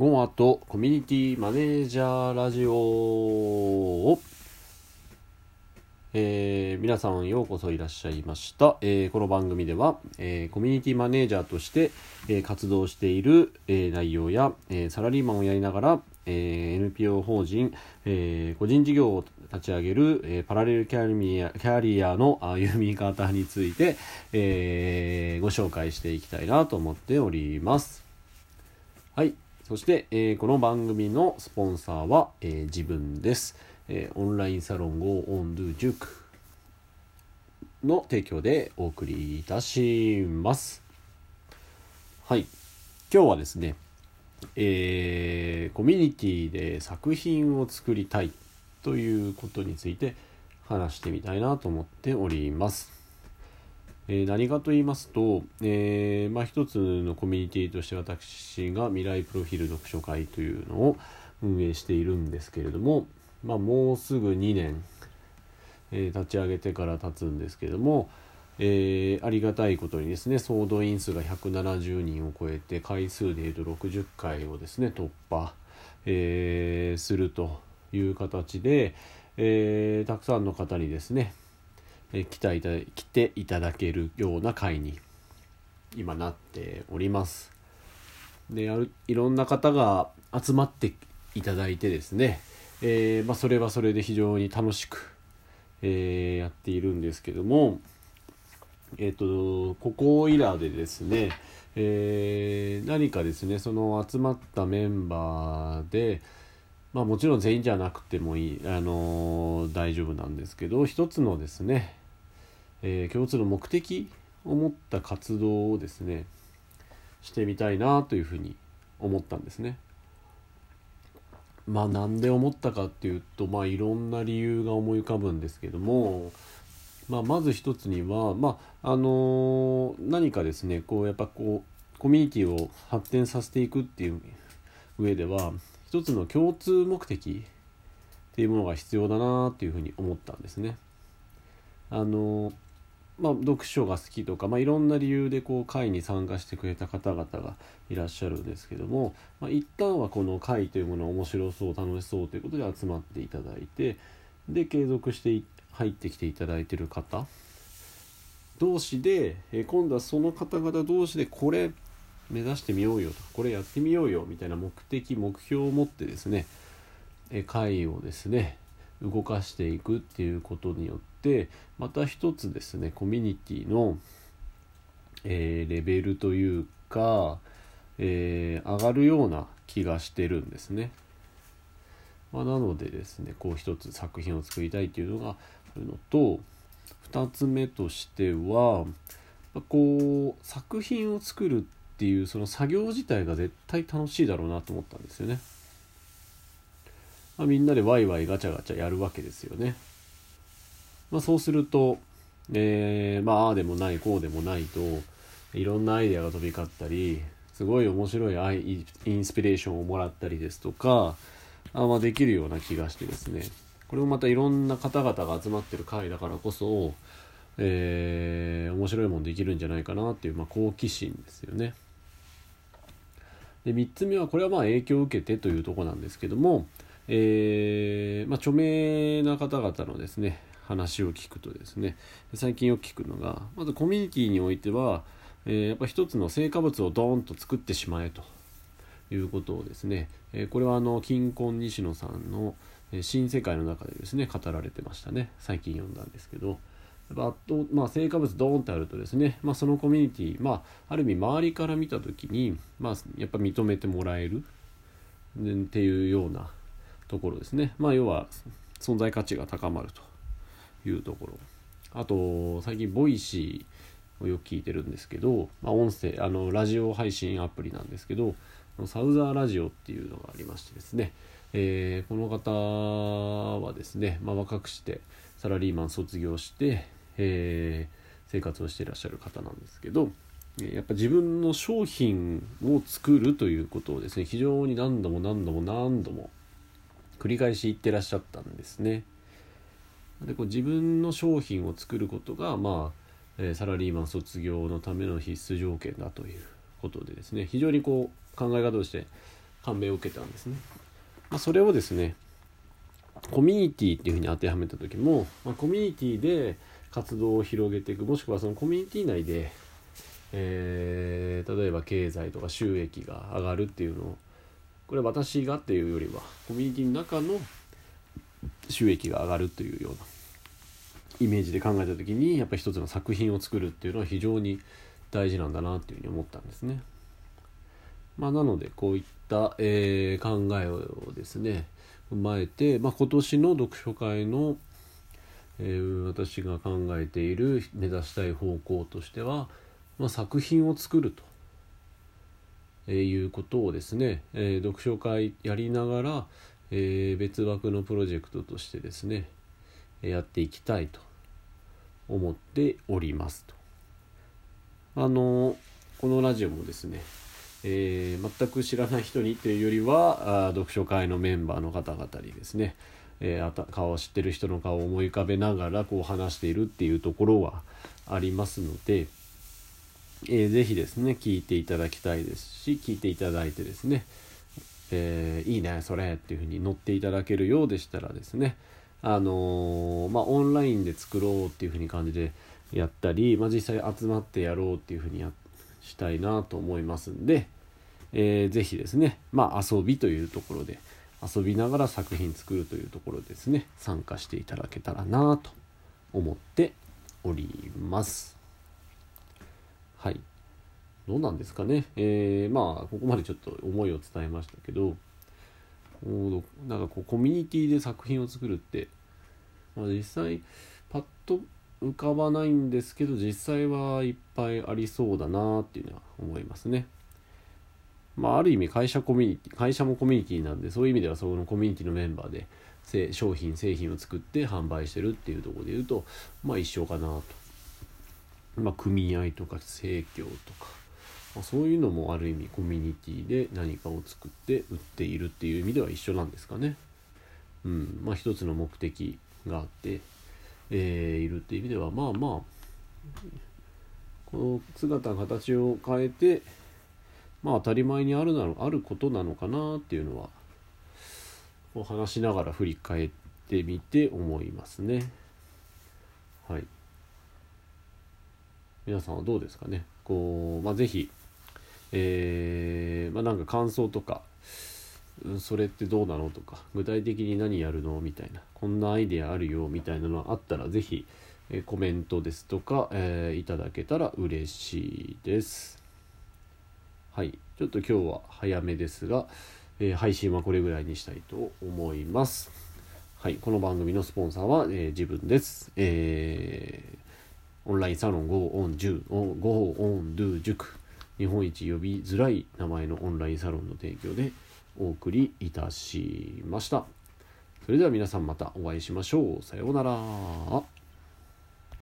ゴアとコミュニティマネージャーラジオを、えー皆さんようこそいらっしゃいました。えーこの番組では、えーコミュニティマネージャーとして、えー活動している、えー内容や、えーサラリーマンをやりながら、えー NPO 法人、えー個人事業を立ち上げる、えーパラレルキャリアキャリアの歩み方について、えーご紹介していきたいなと思っております。はい。そして、えーこの番組のスポンサーは、えー自分です、えーオンラインサロン Go on Do 塾の提供でお送りいたします。はい。今日はですね、えーコミュニティで作品を作りたいということについて話してみたいなと思っております。えー何かと言いますと、えーまあ、一つのコミュニティとして私が未来プロフィール読書会というのを運営しているんですけれども、まあ、もうすぐ2年、えー立ち上げてから経つんですけれども、えーありがたいことにですね総動員数が170人を超えて回数でいうと60回をですね突破、えーするという形で、えーたくさんの方にですねえ来たいた来ていただけるような会に今なっております。でいろんな方が集まっていただいてですね、えーまあ、それはそれで非常に楽しく、えーやっているんですけども、えっ、とここいらでですね、えー何かですねその集まったメンバーでまあもちろん全員じゃなくてもいい、あのー大丈夫なんですけど一つのですね、えー共通の目的を持った活動をですねしてみたいなというふうに思ったんですね。まあなんで思ったかっていうとまあいろんな理由が思い浮かぶんですけども、まあ、まず一つには、まああのー何かですねこうやっぱこうコミュニティを発展させていくっていう上では一つの共通目的っていうものが必要だなっていうふうに思ったんですね。あのまあ、読書が好きとか、まあ、いろんな理由でこう会に参加してくれた方々がいらっしゃるんですけども、まあ、一旦はこの会というもの面白そう楽しそうということで集まっていただいてで継続して入ってきていただいてる方同士で、え今度はその方々同士でこれ目指してみようよとこれやってみようよみたいな目的目標を持ってですねえ会をですね動かしていくっていうことによってまた一つですねコミュニティの、えーレベルというか、えー上がるような気がしてるんですね。まあ、なのでですねこう一つ作品を作りたいっていうのがあるのと二つ目としてはまこう作品を作るっていうその作業自体が絶対楽しいだろうなと思ったんですよね。まあ、みんなでワイワイガチャガチャやるわけですよね。まあ、そうすると、えーまああでもないこうでもないといろんなアイデアが飛び交ったりすごい面白いアイインスピレーションをもらったりですとかあまあできるような気がしてですねこれもまたいろんな方々が集まってる会だからこそ、えー面白いもんできるんじゃないかなっていう、まあ、好奇心ですよね。で3つ目はこれはまあ影響を受けてというとこなんですけども、えーまあ、著名な方々のですね話を聞くとですね最近よく聞くのがまずコミュニティにおいては、えーやっぱ一つの成果物をドーンと作ってしまえと。いうことをですね、えーこれはあの金婚西野さんの新世界の中でですね語られてましたね。最近読んだんですけど。やっまあ、成果物ドーンってあるとですね、まあ、そのコミュニティ、まあ、ある意味周りから見た時に、まあ、やっぱ認めてもらえる。っていうようなところですね、まあ、要は存在価値が高まるというところ。あと最近ボイシーをよく聞いてるんですけど、まあ、音声あのラジオ配信アプリなんですけどサウザーラジオっていうのがありましてですね、えーこの方はですね、まあ、若くしてサラリーマン卒業して、えー生活をしていらっしゃる方なんですけどやっぱ自分の商品を作るということをですね非常に何度も何度も何度も繰り返し言ってらっしゃったんですね。でこう自分の商品を作ることが、まあえサラリーマン卒業のための必須条件だということでですね非常にこう考え方として、感銘を受けたんですね。まあ、それをですねコミュニティっていうふうに当てはめた時も、まあ、コミュニティで活動を広げていくもしくはそのコミュニティ内で、えー、例えば経済とか収益が上がるっていうのをこれ私がっていうよりはコミュニティの中の収益が上がるというようなイメージで考えた時にやっぱり一つの作品を作るっていうのは非常に大事なんだなっていうふうに思ったんですね。まあ、なのでこういった、えー、考えをですね踏まえて、まあ、今年の読書会の、えー、私が考えている目指したい方向としては、まあ、作品を作ると、えー、いうことをですね、えー、読書会やりながら、え別枠のプロジェクトとしてですねやっていきたいと思っておりますと。あのこのラジオもですねえー、全く知らない人にというよりはあ読書会のメンバーの方々にですね、えー、顔を知ってる人の顔を思い浮かべながらこう話しているっていうところはありますので、えー、ぜひですね聞いていただきたいですし聞いていただいてですね、えー、いいねそれっていうふうに乗っていただけるようでしたらですねあのー、まあオンラインで作ろうっていうふうに感じでやったり、まあ、実際集まってやろうっていうふうにやしたいなと思いますんで、えー、ぜひですね、まあ、遊びというところで遊びながら作品作るというところですね参加していただけたらなと思っております。はい。どうなんですかね。えー、まあここまでちょっと思いを伝えましたけどなんかこうコミュニティで作品を作るって、まあ、実際パッと浮かばないんですけど実際はいっぱいありそうだなっていうのは思いますね。まあ、ある意味会社コミュニティ会社もコミュニティなんでそういう意味ではそのコミュニティのメンバーで商品製品を作って販売してるっていうとこで言うとまあ一緒かなと。まあ、組合とか生協とか、まあ、そういうのもある意味コミュニティで何かを作って売っているっていう意味では一緒なんですかね。うんまあ、一つの目的があってえー、いるっていう意味ではまあまあこの姿形を変えてまあ当たり前にあるなのあることなのかなっていうのはこう話しながら振り返ってみて思いますね。はい。皆さんはどうですかね？こうまあ是非えー、まあなんか感想とかそれってどうなのとか具体的に何やるのみたいなこんなアイデアあるよみたいなのあったら是非、えコメントですとか、えー、いただけたら嬉しいです。はい。ちょっと今日は早めですが、えー、配信はこれぐらいにしたいと思います。はい。この番組のスポンサーは、えー、自分です。えー、オンラインサロン Go on 10 Go on do 塾日本一呼びづらい名前のオンラインサロンの提供でお送りいたしました。それでは皆さんまたお会いしましょう。さようなら。